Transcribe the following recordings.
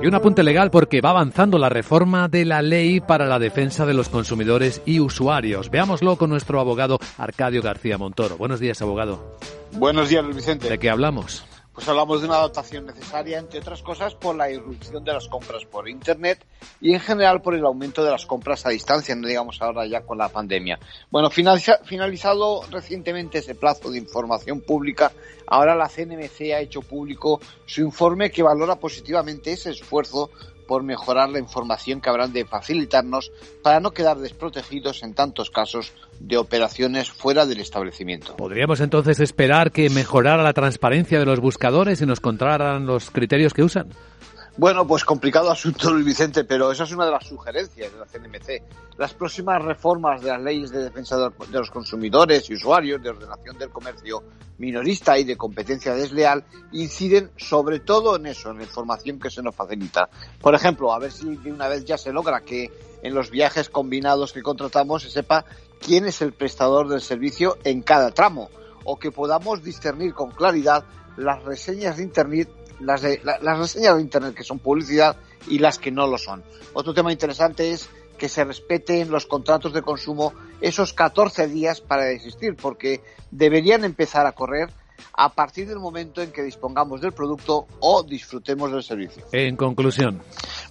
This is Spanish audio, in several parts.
Y un apunte legal porque va avanzando la reforma de la ley para la defensa de los consumidores y usuarios. Veámoslo con nuestro abogado Arcadio García Montoro. Buenos días, abogado. Buenos días, Luis Vicente. ¿De qué hablamos? Pues hablamos de una adaptación necesaria, entre otras cosas, por la irrupción de las compras por Internet y en general por el aumento de las compras a distancia, no digamos ahora ya con la pandemia. Bueno, finalizado recientemente ese plazo de información pública, ahora la CNMC ha hecho público su informe que valora positivamente ese esfuerzo por mejorar la información que habrán de facilitarnos para no quedar desprotegidos en tantos casos de operaciones fuera del establecimiento. ¿Podríamos entonces esperar que mejorara la transparencia de los buscadores y nos contaran los criterios que usan? Bueno, pues complicado asunto, Luis Vicente, pero esa es una de las sugerencias de la CNMC. Las próximas reformas de las leyes de defensa de los consumidores y usuarios, de ordenación del comercio minorista y de competencia desleal, inciden sobre todo en eso, en la información que se nos facilita. Por ejemplo, a ver si de una vez ya se logra que en los viajes combinados que contratamos se sepa quién es el prestador del servicio en cada tramo, o que podamos discernir con claridad las reseñas de Internet las, de, las reseñas de Internet que son publicidad y las que no lo son. Otro tema interesante es que se respeten los contratos de consumo esos 14 días para existir, porque deberían empezar a correr a partir del momento en que dispongamos del producto o disfrutemos del servicio. En conclusión.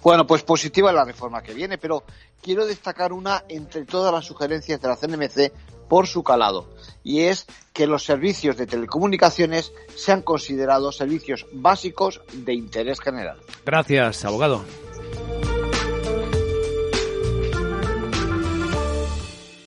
Bueno, pues positiva la reforma que viene, pero quiero destacar una entre todas las sugerencias de la CNMC por su calado, y es que los servicios de telecomunicaciones sean considerados servicios básicos de interés general. Gracias, abogado.